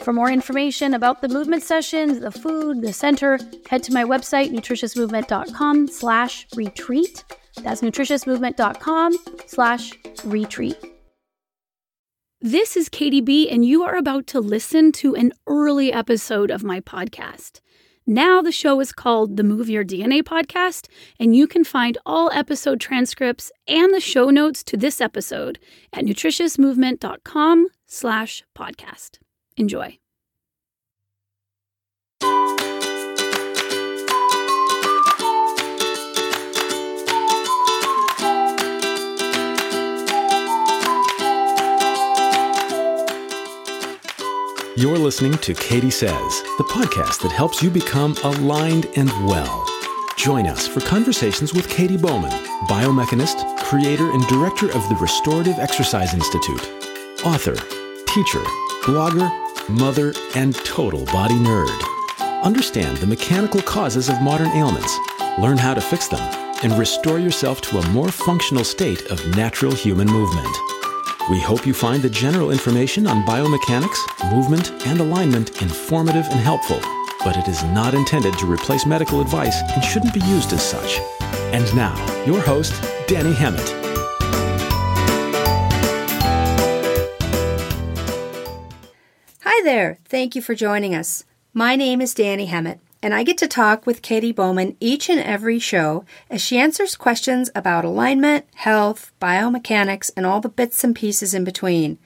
For more information about the movement sessions, the food, the center, head to my website, nutritiousmovement.com slash retreat. That's nutritiousmovement.com slash retreat. This is Katy B, and you are about to listen to an early episode of my podcast. Now the show is called the Move Your DNA podcast, and you can find all episode transcripts and the show notes to this episode at nutritiousmovement.com slash podcast. Enjoy. You're listening to Katy Says, the podcast that helps you become aligned and well. Join us for conversations with Katy Bowman, biomechanist, creator, and director of the Restorative Exercise Institute, author, teacher, blogger, mother, and total body nerd. Understand the mechanical causes of modern ailments, learn how to fix them, and restore yourself to a more functional state of natural human movement. We hope you find the general information on biomechanics, movement, and alignment informative and helpful, but it is not intended to replace medical advice and shouldn't be used as such. And now, your host, Dani Hemmat. There. Thank you for joining us. My name is Dani Hemmat, and I get to talk with Katy Bowman each and every show as she answers questions about alignment, health, biomechanics, and all the bits and pieces in between.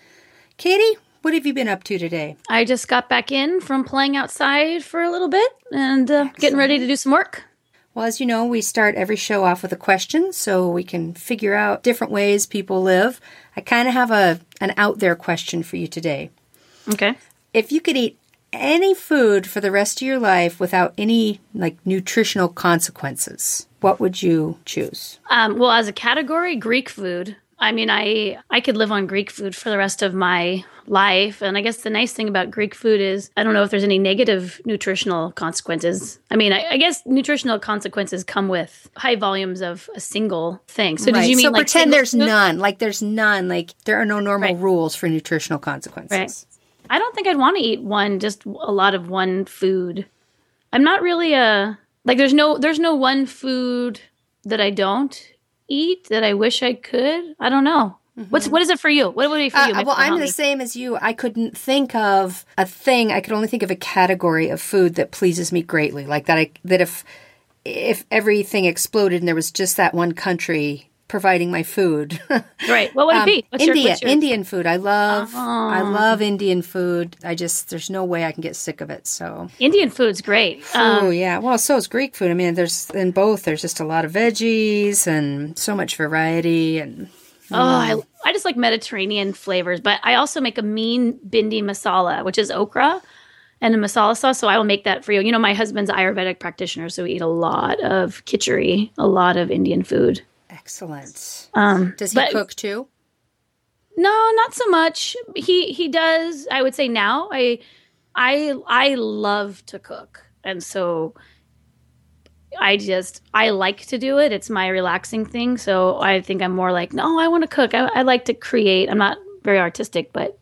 Katy, what have you been up to today? I just got back in from playing outside for a little bit and uh, getting ready to do some work. Well, as you know, we start every show off with a question so we can figure out different ways people live. I kind of have a an out there question for you today. Okay. If you could eat any food for the rest of your life without any like nutritional consequences, what would you choose? Um, well, as a category, Greek food. I mean, I I could live on Greek food for the rest of my life, and I guess the nice thing about Greek food is I don't know if there's any negative nutritional consequences. I mean, I, I guess nutritional consequences come with high volumes of a single thing. So right. did you mean so like pretend there's food? none? Like there's none. Like there are no normal Right. rules for nutritional consequences. Right. I don't think I'd want to eat one just a lot of one food. I'm not really a like there's no there's no one food that I don't eat that I wish I could. I don't know. What's what is it for you? What would it be for Uh, you? Well, I'm the me. same as you. I couldn't think of a thing. I could only think of a category of food that pleases me greatly. Like that. I that if if everything exploded and there was just that one country providing my food. Right. What would it be? What's Um, India, what's your- Indian food. I love. I Oh. love Indian food. I just there's no way I can get sick of it. So. Indian food's great. oh Um, yeah, well, so is Greek food. I mean, there's in both. There's just a lot of veggies and so much variety and oh, I, I just like Mediterranean flavors, but I also make a mean bhindi masala, which is okra and a masala sauce. So I will make that for you. You know, my husband's Ayurvedic practitioner, so we eat a lot of khichdi, a lot of Indian food. Excellent. Um, Does he but- cook too? No, not so much. He he does. I would say now. I I I love to cook, and so I just I like to do it. It's my relaxing thing. So I think I'm more like, no, I want to cook. I, I like to create. I'm not very artistic, but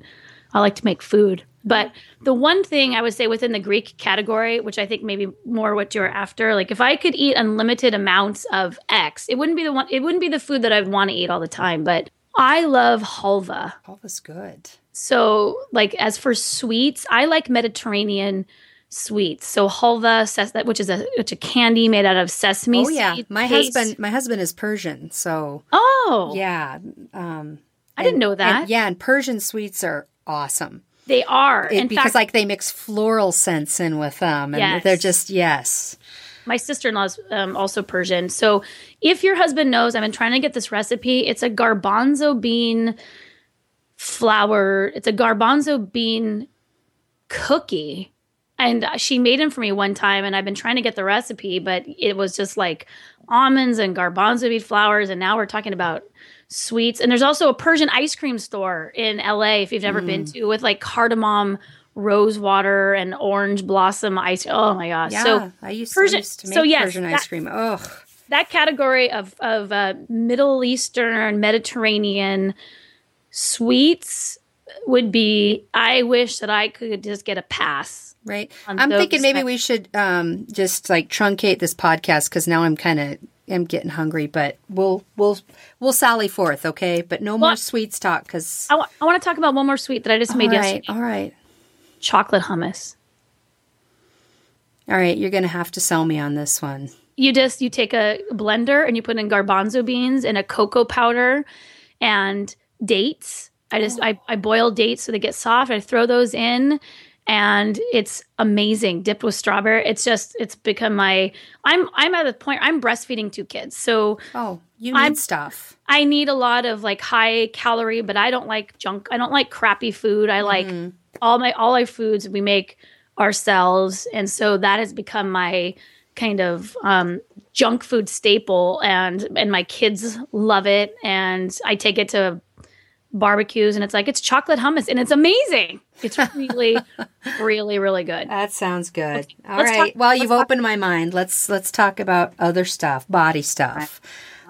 I like to make food. But the one thing I would say within the Greek category, which I think maybe more what you're after, like if I could eat unlimited amounts of X, it wouldn't be the one. It wouldn't be the food that I'd want to eat all the time. But I love halva. Halva's good. So, like as for sweets, I like Mediterranean sweets. So halva, ses- which is a which a candy made out of sesame. Oh yeah, my paste. husband my husband is Persian, so Oh, yeah. Um, I didn't know that. and- yeah, and Persian sweets are awesome. They are. It- because fact, like they mix floral scents in with them, and Yes. they're just yes. my sister-in-law is um, also Persian. So if your husband knows, I've been trying to get this recipe. It's a garbanzo bean flour. It's a garbanzo bean cookie. And she made them for me one time, and I've been trying to get the recipe, but it was just like almonds and garbanzo bean flours. And now we're talking about sweets. And there's also a Persian ice cream store in LA, if you've never been Mm. to, with like cardamom, rose water, and orange blossom ice. Oh my gosh! Yeah, So I used, Persian- I used to make so yes, Persian that- ice cream. Ugh. that category of of uh, Middle Eastern Mediterranean sweets would be. I wish that I could just get a pass. Right. I'm thinking maybe we should um, just like truncate this podcast because now I'm kind of am getting hungry. But we'll we'll we'll sally forth, okay? But no more Well- sweets talk because. I want. To talk about one more sweet that I just made All right, yesterday: all right, chocolate hummus. all right. You're gonna have to sell me on this one. You just you take a blender and you put in garbanzo beans and a cocoa powder and dates. I just oh. I, I boil dates so they get soft. I throw those in and it's amazing dipped with strawberry. It's just it's become my I'm I'm at the point I'm breastfeeding two kids. So Oh, you need I'm- stuff. I need a lot of like high calorie, but I don't like junk. I don't like crappy food. I like all my all our foods we make ourselves, and so that has become my kind of um, junk food staple. And and my kids love it, and I take it to barbecues, and it's like it's chocolate hummus, and it's amazing. It's really, really, really good. That sounds good. All let's talk- well, you've talk- opened my mind. Let's let's talk about other stuff, body stuff.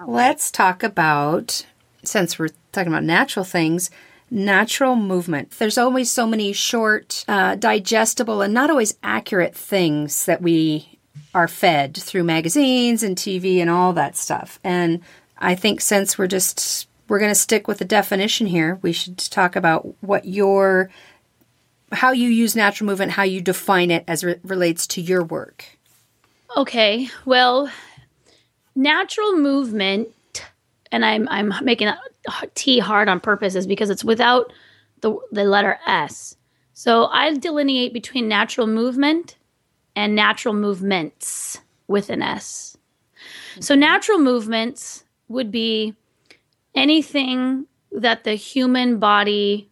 Let's talk about since we're talking about natural things, natural movement. There's always so many short, uh, digestible, and not always accurate things that we are fed through magazines and TV and all that stuff. And I think since we're just we're going to stick with the definition here, we should talk about what your how you use natural movement, how you define it as it relates to your work. Okay, well, natural movement, and I'm I'm making a T hard on purpose, is because it's without the the letter S. So I delineate between natural movement and natural movements with an S. So mm-hmm. natural movements would be anything that the human body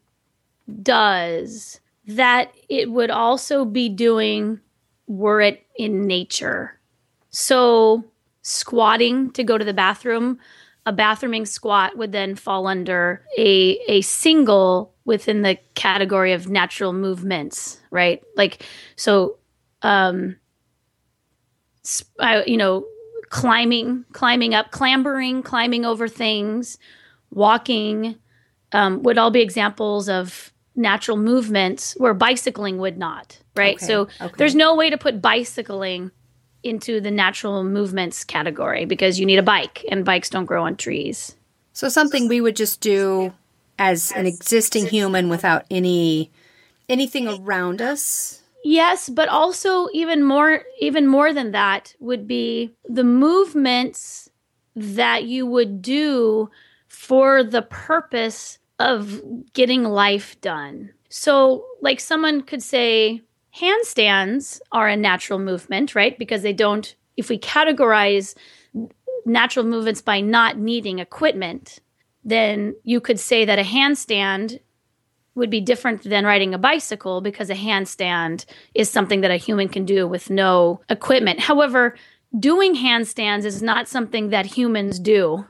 does that it would also be doing were it in nature. So, squatting to go to the bathroom, a bathrooming squat would then fall under a a single within the category of natural movements, right? Like so um sp- I, you know, climbing, climbing up, clambering, climbing over things, walking um, would all be examples of natural movements where bicycling would not, right? Okay, So okay. there's no way to put bicycling into the natural movements category because you need a bike and bikes don't grow on trees. So something we would just do as an existing human without any anything around us. Yes, but also even more even more than that would be the movements that you would do for the purpose of getting life done. So like someone could say handstands are a natural movement, right? Because they don't if we categorize natural movements by not needing equipment, then you could say that a handstand would be different than riding a bicycle because a handstand is something that a human can do with no equipment. However, doing handstands is not something that humans do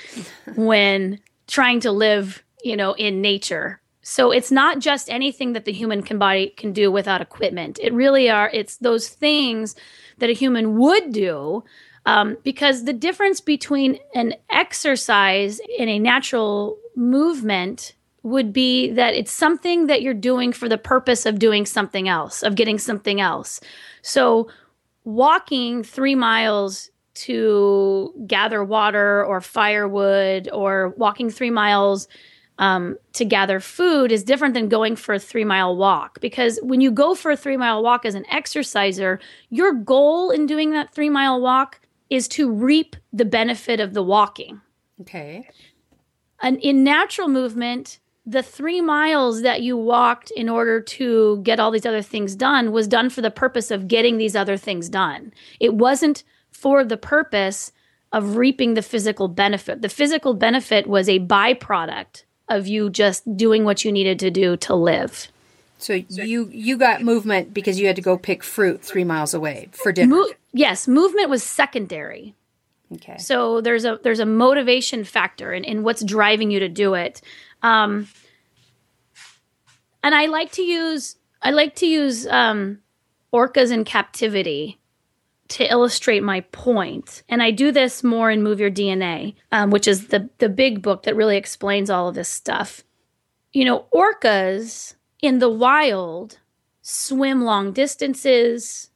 when trying to live, you know, in nature. So it's not just anything that the human can body can do without equipment. It really are. It's those things that a human would do um, because the difference between an exercise and a natural movement would be that it's something that you're doing for the purpose of doing something else, of getting something else. So, walking three miles to gather water or firewood, or walking three miles um, to gather food is different than going for a three mile walk. Because when you go for a three mile walk as an exerciser, your goal in doing that three mile walk is to reap the benefit of the walking. Okay. And in natural movement, the three miles that you walked in order to get all these other things done was done for the purpose of getting these other things done. It wasn't for the purpose of reaping the physical benefit. The physical benefit was a byproduct of you just doing what you needed to do to live. So you you got movement because you had to go pick fruit three miles away for dinner. Mo- yes, movement was secondary. Okay. So there's a there's a motivation factor in, in what's driving you to do it. Um, and I like to use I like to use um, orcas in captivity to illustrate my point. And I do this more in Move Your DNA, um, which is the the big book that really explains all of this stuff. You know, orcas in the wild swim long distances.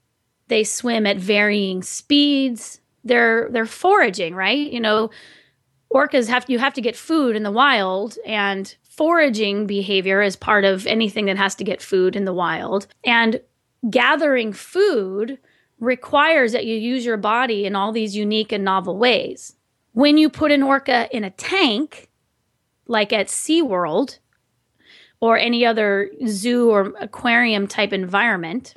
They swim at varying speeds. They're they're foraging, right? You know, orcas have you have to get food in the wild and foraging behavior is part of anything that has to get food in the wild. And gathering food requires that you use your body in all these unique and novel ways. When you put an orca in a tank, like at SeaWorld or any other zoo or aquarium type environment,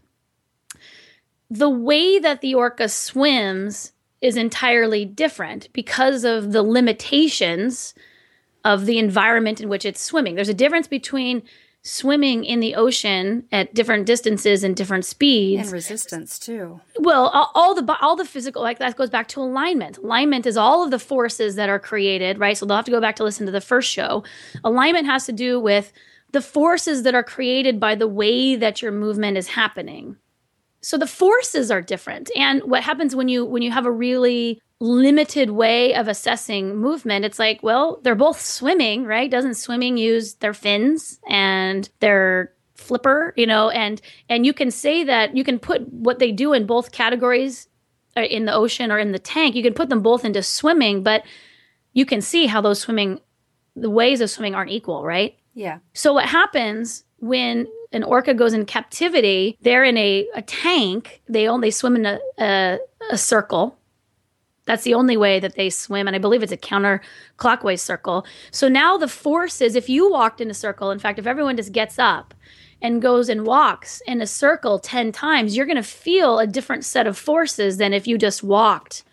the way that the orca swims is entirely different because of the limitations of the environment in which it's swimming. There's a difference between swimming in the ocean at different distances and different speeds. And resistance too. Well all, all, the all the physical like that goes back to alignment. Alignment is all of the forces that are created right? So they'll have to go back to listen to the first show. Alignment has to do with the forces that are created by the way that your movement is happening so the forces are different. And what happens when you when you have a really limited way of assessing movement it's like well they're both swimming right? Doesn't swimming use their fins and their flipper you know? And and you can say that you can put what they do in both categories uh, in the ocean or in the tank you can put them both into swimming but you can see how those swimming the ways of swimming aren't equal right? Yeah. So what happens when an orca goes in captivity they're in a, a tank they only swim in a, a, a circle that's the only way that they swim. And I believe it's a counterclockwise circle. So now the force is if you walked in a circle, in fact, if everyone just gets up and goes and walks in a circle 10 times, you're going to feel a different set of forces than if you just walked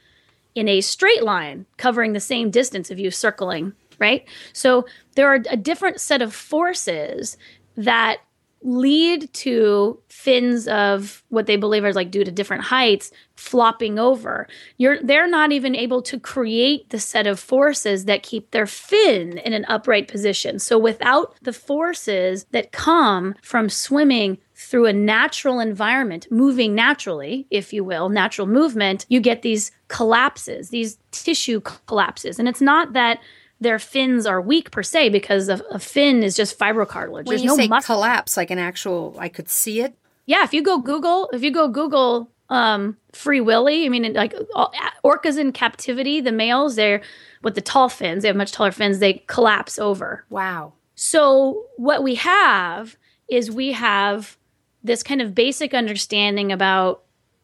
in a straight line covering the same distance of you circling, right? So there are a different set of forces that lead to fins of what they believe are like due to different heights flopping over. You're they're not even able to create the set of forces that keep their fin in an upright position. So without the forces that come from swimming through a natural environment, moving naturally, if you will, natural movement, you get these collapses, these tissue collapses. And it's not that their fins are weak per se because a, a fin is just fibrocartilage. When There's you no say muscle. collapse, like an actual, I could see it. Yeah, if you go Google, if you go Google um, Free Willy, I mean, like all, orcas in captivity, the males, they're with the tall fins, they have much taller fins, they collapse over. Wow. So what we have is we have this kind of basic understanding about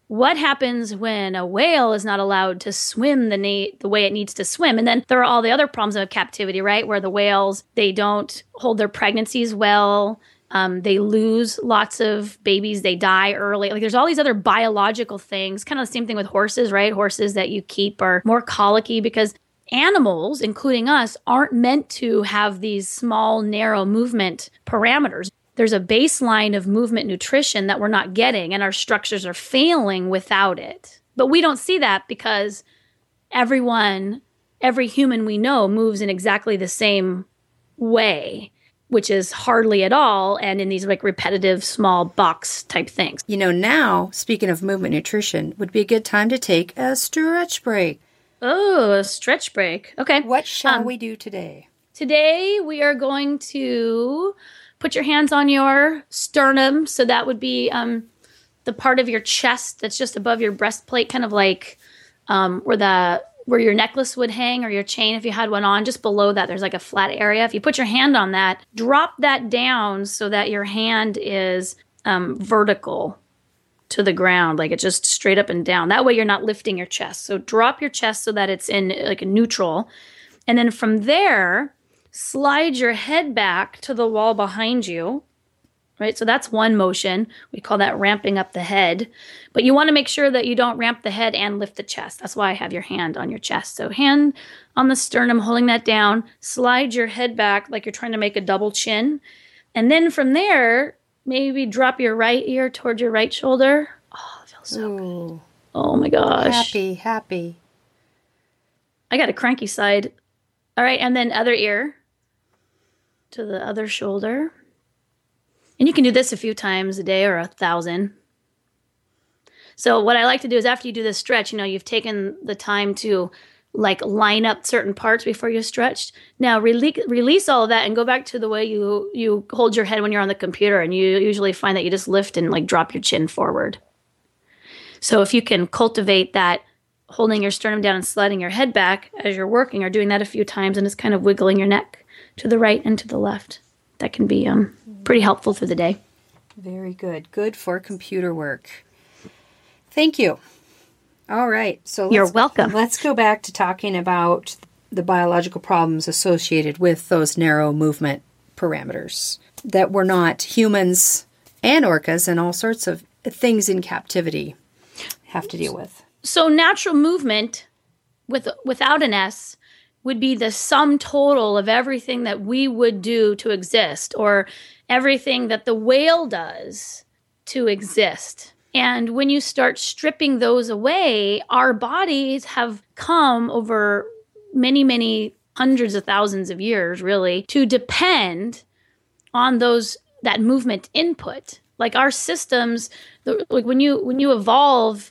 what happens when a whale is not allowed to swim the na- the way it needs to swim? And then there are all the other problems of captivity right? Where the whales they don't hold their pregnancies well um, they lose lots of babies they die early. Like there's all these other biological things kind of the same thing with horses right? Horses that you keep are more colicky because animals including us aren't meant to have these small narrow movement parameters there's a baseline of movement nutrition that we're not getting and our structures are failing without it. But we don't see that because everyone, every human we know moves in exactly the same way. which is hardly at all, and in these like repetitive small box type things. You know, now, speaking of movement nutrition, would be a good time to take a stretch break. Oh, a stretch break. Okay. What shall Um, we do today? Today we are going to put your hands on your sternum. So that would be um, the part of your chest that's just above your breastplate, kind of like um, where the where your necklace would hang or your chain if you had one on. Just below that, there's like a flat area. If you put your hand on that, drop that down so that your hand is um, vertical to the ground, like it's just straight up and down. That way, you're not lifting your chest. So drop your chest so that it's in like a neutral, and then from there slide your head back to the wall behind you. Right? So that's one motion. We call that ramping up the head. But you want to make sure that you don't ramp the head and lift the chest. That's why I have your hand on your chest. So, hand on the sternum, holding that down, slide your head back like you're trying to make a double chin. And then from there, maybe drop your right ear towards your right shoulder. Oh, it feels so good. Oh my gosh. happy, happy. I got a cranky side. All right, and then other ear to the other shoulder. And you can do this a few times a day or a thousand. So what I like to do is after you do this stretch, you know, you've taken the time to like line up certain parts before you stretched. Now release release all of that and go back to the way you you hold your head when you're on the computer and you usually find that you just lift and like drop your chin forward. So if you can cultivate that holding your sternum down and sliding your head back as you're working or doing that a few times and it's kind of wiggling your neck to the right and to the left. That can be um, pretty helpful through the day. Very good. Good for computer work. Thank you. All right. So You're welcome. Let's go back to talking about the biological problems associated with those narrow movement parameters that we're not humans and orcas and all sorts of things in captivity have to deal with. So natural movement with without an S would be the sum total of everything that we would do to exist or everything that the whale does to exist. And when you start stripping those away, our bodies have come over many, many hundreds of thousands of years, really, to depend on those that movement input. Like our systems, the, like when you when you evolve,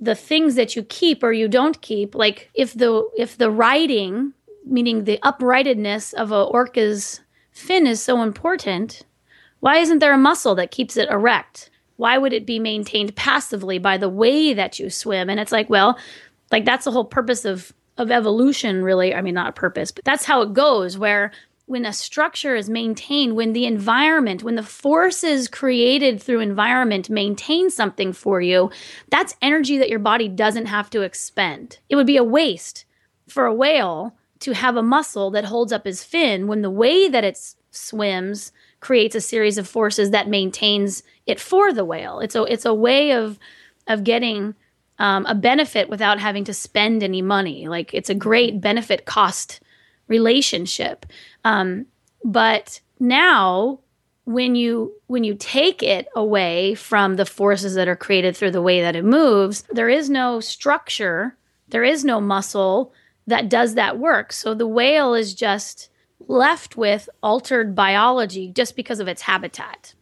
the things that you keep or you don't keep, like if the if the riding, meaning the uprightedness of a orca's fin, is so important, why isn't there a muscle that keeps it erect? Why would it be maintained passively by the way that you swim? And it's like, well, like that's the whole purpose of of evolution, really. I mean, not a purpose, but that's how it goes. Where when a structure is maintained, when the environment, when the forces created through environment maintain something for you, that's energy that your body doesn't have to expend. It would be a waste for a whale to have a muscle that holds up his fin when the way that it swims creates a series of forces that maintains it for the whale. It's a it's a way of of getting um, a benefit without having to spend any money. Like it's a great benefit cost relationship. Um, but now when you when you take it away from the forces that are created through the way that it moves, there is no structure, there is no muscle that does that work. So the whale is just left with altered biology just because of its habitat,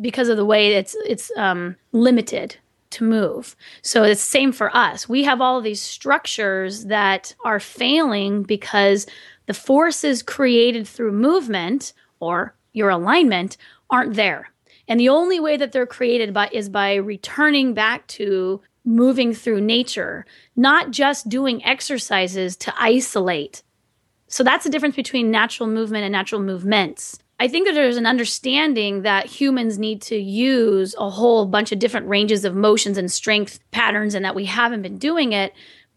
because of the way it's it's um, limited to move. So it's same for us. We have all these structures that are failing because the forces created through movement or your alignment aren't there. And the only way that they're created by is by returning back to moving through nature, not just doing exercises to isolate. So that's the difference between natural movement and natural movements. I think that there's an understanding that humans need to use a whole bunch of different ranges of motions and strength patterns and that we haven't been doing it.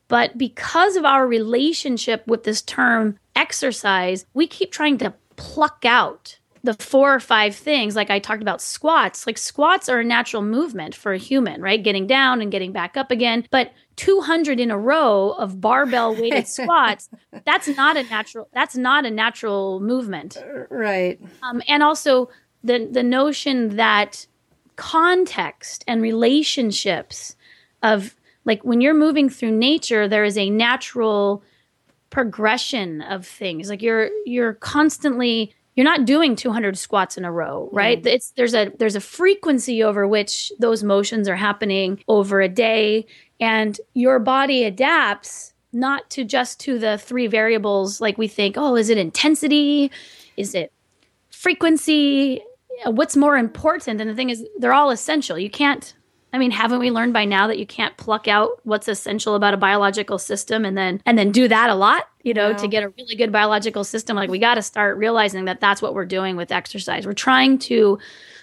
But because of our relationship with this term exercise, we keep trying to pluck out the four or five things like i talked about squats. Like squats are a natural movement for a human right? Getting down and getting back up again. But 200 in a row of barbell weighted squats that's not a natural that's not a natural movement. Right. um, and also the the notion that context and relationships of like when you're moving through nature there is a natural progression of things. Like you're you're constantly you're not doing 200 squats in a row right? Mm. it's there's a there's a frequency over which those motions are happening over a day and your body adapts not to just to the three variables like we think oh is it intensity? Is it frequency? What's more important? And the thing is they're all essential. You can't I mean, haven't we learned by now that you can't pluck out what's essential about a biological system and then and then do that a lot, you know, to get a really good biological system? Like we got to start realizing that that's what we're doing with exercise. We're trying to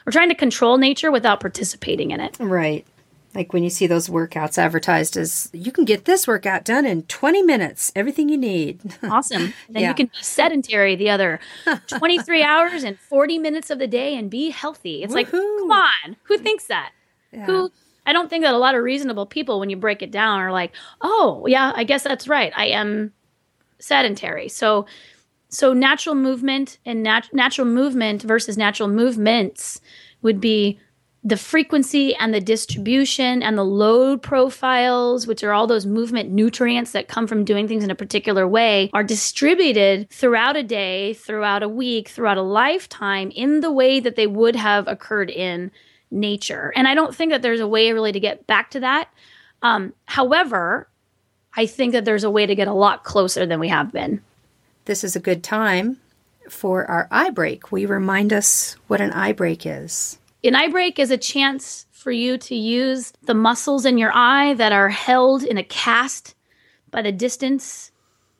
we're trying to control nature without participating in it. Right. Like when you see those workouts advertised as you can get this workout done in 20 minutes, everything you need. awesome. Then yeah. you can be sedentary the other 23 hours and 40 minutes of the day and be healthy. It's Woo-hoo. like, come on, who thinks that? Yeah. Who I don't think that a lot of reasonable people, when you break it down, are like, oh, yeah, I guess that's right. I am sedentary. So, so natural movement and nat- natural movement versus natural movements would be the frequency and the distribution and the load profiles, which are all those movement nutrients that come from doing things in a particular way, are distributed throughout a day, throughout a week, throughout a lifetime in the way that they would have occurred in nature. And I don't think that there's a way really to get back to that. Um, however, I think that there's a way to get a lot closer than we have been. This is a good time for our eye break. We remind us what an eye break is? An eye break is a chance for you to use the muscles in your eye that are held in a cast by the distance,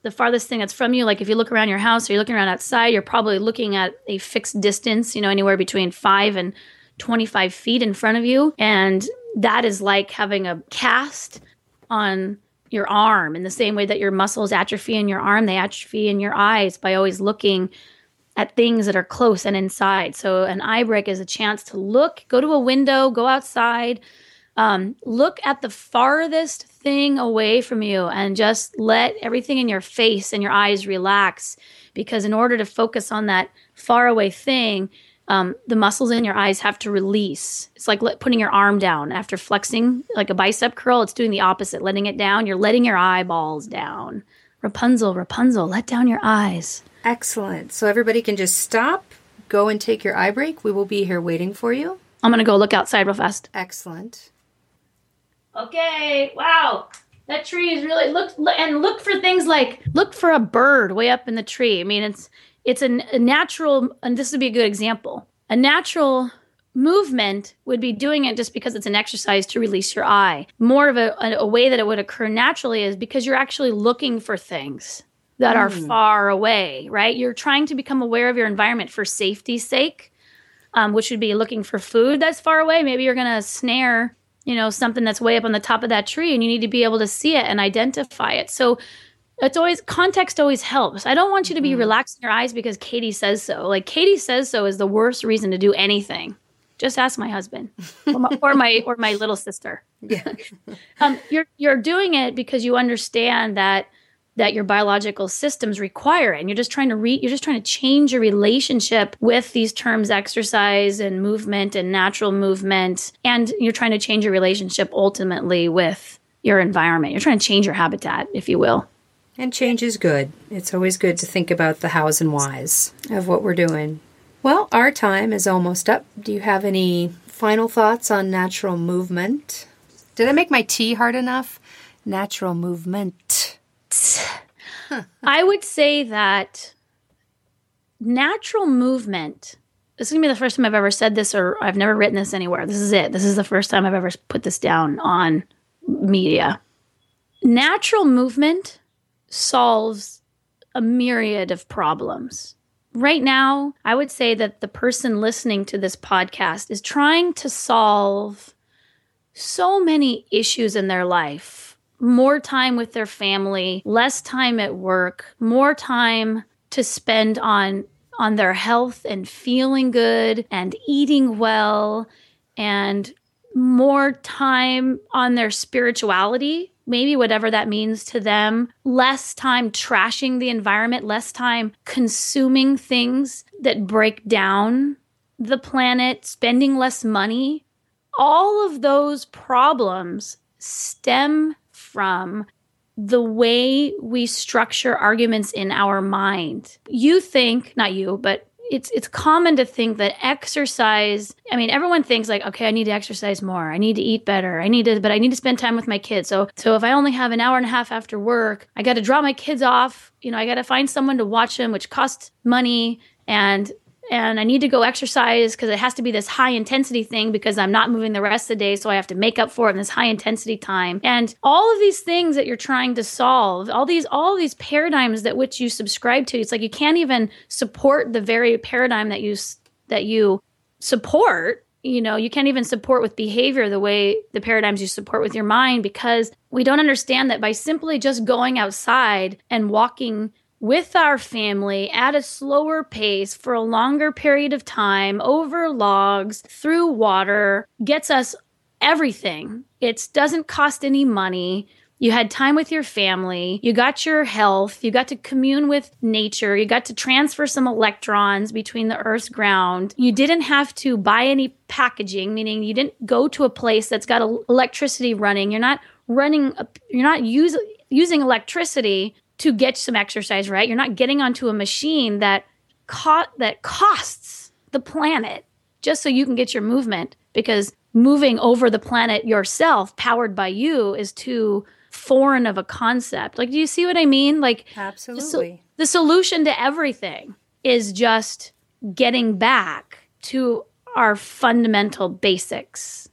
the farthest thing that's from you. Like if you look around your house or you're looking around outside, you're probably looking at a fixed distance, you know, anywhere between five and 25 feet in front of you. And that is like having a cast on your arm in the same way that your muscles atrophy in your arm, they atrophy in your eyes by always looking at things that are close and inside. So an eye break is a chance to look, go to a window, go outside, um, look at the farthest thing away from you and just let everything in your face and your eyes relax. Because in order to focus on that far away thing, um, the muscles in your eyes have to release. It's like let, putting your arm down after flexing, like a bicep curl. It's doing the opposite, letting it down. You're letting your eyeballs down. Rapunzel, Rapunzel, let down your eyes. Excellent. So everybody can just stop, go and take your eye break. We will be here waiting for you. I'm going to go look outside real fast. Excellent. Okay. Wow. That tree is really look and look for things like look for a bird way up in the tree. I mean, it's it's a, a natural, and this would be a good example. A natural movement would be doing it just because it's an exercise to release your eye. More of a, a, way that it would occur naturally is because you're actually looking for things that mm. are hmm. far away, right? You're trying to become aware of your environment for safety's sake, um, which would be looking for food that's far away. Maybe you're going to snare, you know, something that's way up on the top of that tree and you need to be able to see it and identify it. So it's always context always helps. I don't want you to be mm-hmm. relaxing your eyes because Katy says so. Like Katy says so is the worst reason to do anything. Just ask my husband or my or my, or my little sister. Yeah. um, you're you're doing it because you understand that that your biological systems require it. And you're just trying to re you're just trying to change your relationship with these terms exercise and movement and natural movement. And you're trying to change your relationship ultimately with your environment. You're trying to change your habitat, if you will. And change is good. It's always good to think about the hows and whys of what we're doing. Well, our time is almost up. Do you have any final thoughts on natural movement? Did I make my T hard enough? Natural movement. I would say that natural movement. This is gonna be the first time I've ever said this, or I've never written this anywhere. This is it. This is the first time I've ever put this down on media. Natural movement solves a myriad of problems. Right now, I would say that the person listening to this podcast is trying to solve so many issues in their life more time with their family, less time at work, more time to spend on on their health and feeling good and eating well and more time on their spirituality maybe whatever that means to them, less time trashing the environment, less time consuming things that break down the planet, spending less money. All of those problems stem from the way we structure arguments in our mind. You think, not you, but it's it's common to think that exercise i mean everyone thinks like okay i need to exercise more. I need to eat better. I need to but i need to spend time with my kids. So so if i only have an hour and a half after work i got to drop my kids off. You know i got to find someone to watch them which costs money. And and I need to go exercise because it has to be this high intensity thing because I'm not moving the rest of the day. So I have to make up for it in this high intensity time. And all of these things that you're trying to solve, all these, all these paradigms that which you subscribe to, it's like you can't even support the very paradigm that you, that you support you know, you can't even support with behavior the way the paradigms you support with your mind because we don't understand that by simply just going outside and walking with our family at a slower pace for a longer period of time over logs through water gets us everything. It doesn't cost any money. You had time with your family. You got your health. You got to commune with nature. You got to transfer some electrons between the Earth's ground. You didn't have to buy any packaging, meaning you didn't go to a place that's got electricity running. You're not running, you're not use, using electricity to get some exercise, right? You're not getting onto a machine that co- that costs the planet just so you can get your movement because moving over the planet yourself powered by you is too foreign of a concept. Like do you see what I mean? Like Absolutely. The, the solution to everything is just getting back to our fundamental basics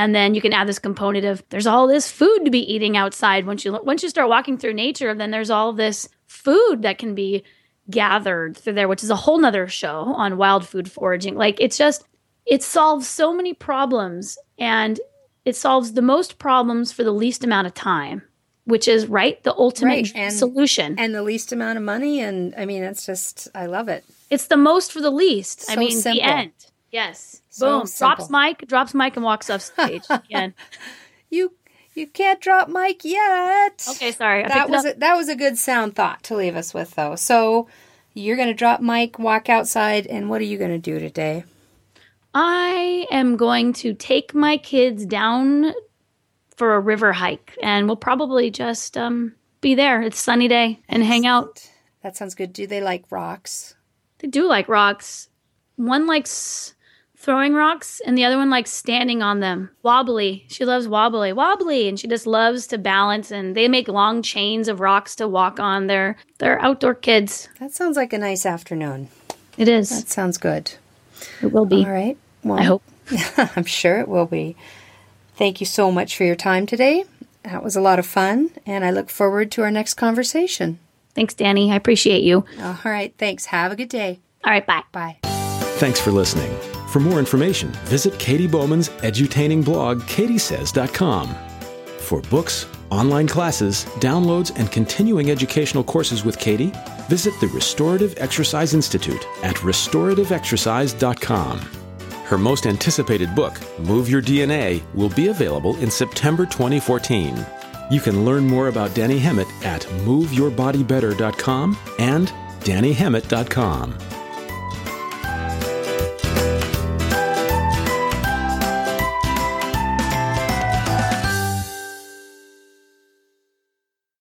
and then you can add this component of there's all this food to be eating outside. Once you once you start walking through nature then there's all this food that can be gathered through there which is a whole nother show on wild food foraging. Like it's just it solves so many problems and it solves the most problems for the least amount of time which is right the ultimate right. and, solution. and the least amount of money and i mean it's just i love it. It's the most for the least. So i mean simple. the end yes So Boom. simple. Drops mic, drops mic, and walks off stage again. you you can't drop mic yet Okay, sorry. I that was a, that was a good sound thought to leave us with though so you're gonna drop mic walk outside and what are you gonna do today I am going to take my kids down for a river hike, and we'll probably just um, be there. It's a sunny day and hang out. that sounds good do they like rocks They do like rocks. One likes throwing rocks, and the other one likes standing on them. Wobbly. She loves wobbly, wobbly, and she just loves to balance. And they make long chains of rocks to walk on. They're they're outdoor kids. that sounds like a nice afternoon It is. that sounds good It will be. all right well I hope. I'm sure it will be. Thank you so much for your time today. That was a lot of fun, and I look forward to our next conversation. Thanks, Dani. I appreciate you. All right, thanks. Have a good day. All right, bye. Bye. Thanks for listening. For more information, visit Katy Bowman's edutaining blog, katysays.com. For books, online classes, downloads, and continuing educational courses with Katy, visit the Restorative Exercise Institute at restorativeexercise.com. Her most anticipated book, Move Your DNA, will be available in September 2014. You can learn more about Dani Hemmat at moveyourbodybetter.com and danihemmat.com.